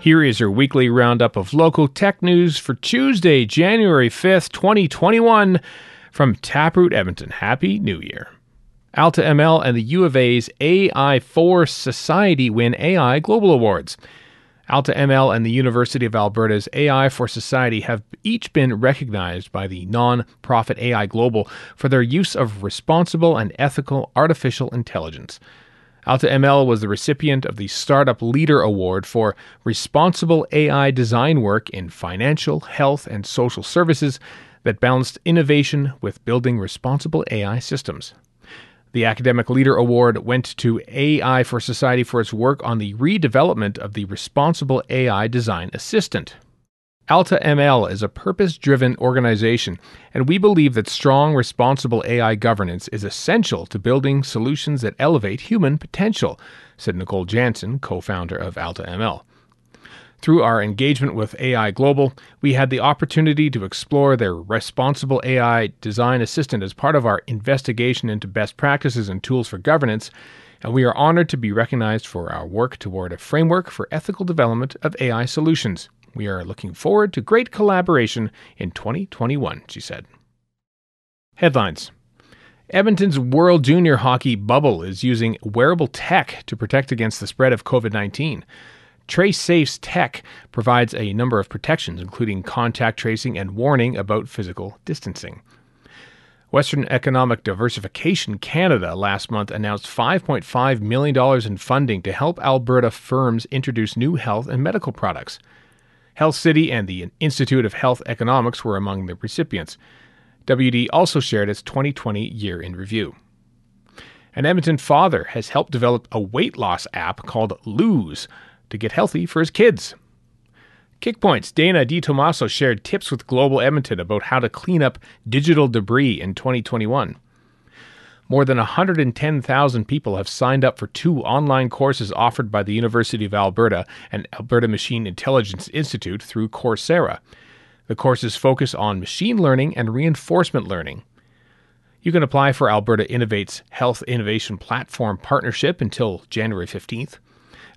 Here is your weekly roundup of local tech news for Tuesday, January 5th, 2021, from Taproot Edmonton. Happy New Year. AltaML and the U of A's AI for Society win AI Global Awards. AltaML and the University of Alberta's AI for Society have each been recognized by the non-profit AI Global for their use of responsible and ethical artificial intelligence. AltaML was the recipient of the Startup Leader Award for responsible AI design work in financial, health, and social services that balanced innovation with building responsible AI systems. The Academic Leader Award went to AI for Society for its work on the redevelopment of the Responsible AI Design Assistant. AltaML is a purpose driven organization, and we believe that strong, responsible AI governance is essential to building solutions that elevate human potential, said Nicole Janssen, co founder of AltaML. Through our engagement with AI Global, we had the opportunity to explore their responsible AI design assistant as part of our investigation into best practices and tools for governance, and we are honored to be recognized for our work toward a framework for ethical development of AI solutions. We are looking forward to great collaboration in 2021, she said. Headlines Edmonton's World Junior Hockey bubble is using wearable tech to protect against the spread of COVID 19. TraceSafe's tech provides a number of protections, including contact tracing and warning about physical distancing. Western Economic Diversification Canada last month announced $5.5 million in funding to help Alberta firms introduce new health and medical products. Health City and the Institute of Health Economics were among the recipients. WD also shared its 2020 year in review. An Edmonton father has helped develop a weight loss app called Lose to get healthy for his kids. Kickpoint's Dana DiTomaso shared tips with Global Edmonton about how to clean up digital debris in 2021. More than 110,000 people have signed up for two online courses offered by the University of Alberta and Alberta Machine Intelligence Institute through Coursera. The courses focus on machine learning and reinforcement learning. You can apply for Alberta Innovate's Health Innovation Platform Partnership until January 15th.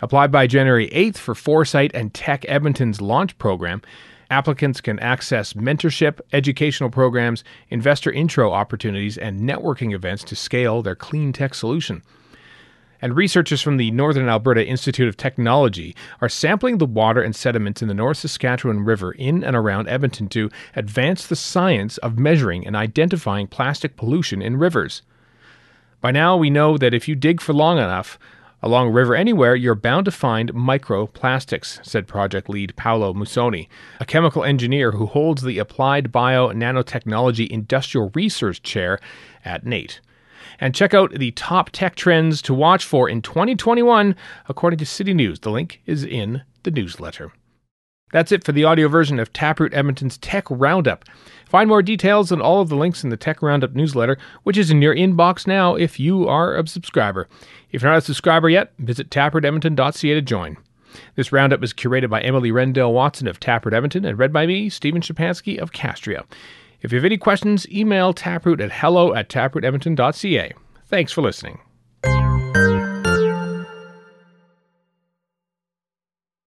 Apply by January 8th for Foresight and Tech Edmonton's launch program Applicants can access mentorship, educational programs, investor intro opportunities, and networking events to scale their clean tech solution. And researchers from the Northern Alberta Institute of Technology are sampling the water and sediments in the North Saskatchewan River in and around Edmonton to advance the science of measuring and identifying plastic pollution in rivers. By now, we know that if you dig for long enough, Along River Anywhere, you're bound to find microplastics, said project lead Paolo Mussone, a chemical engineer who holds the Applied Bio Nanotechnology Industrial Research Chair at NAIT. And check out the top tech trends to watch for in 2021, according to City News. The link is in the newsletter. That's it for the audio version of Taproot Edmonton's Tech Roundup. Find more details and all of the links in the Tech Roundup newsletter, which is in your inbox now if you are a subscriber. If you're not a subscriber yet, visit taprootedmonton.ca to join. This roundup is curated by Emily Rendell Watson of Taproot Edmonton and read by me, Stephen Shapansky of Castria. If you have any questions, email taproot at hello at taprootedmonton.ca. Thanks for listening.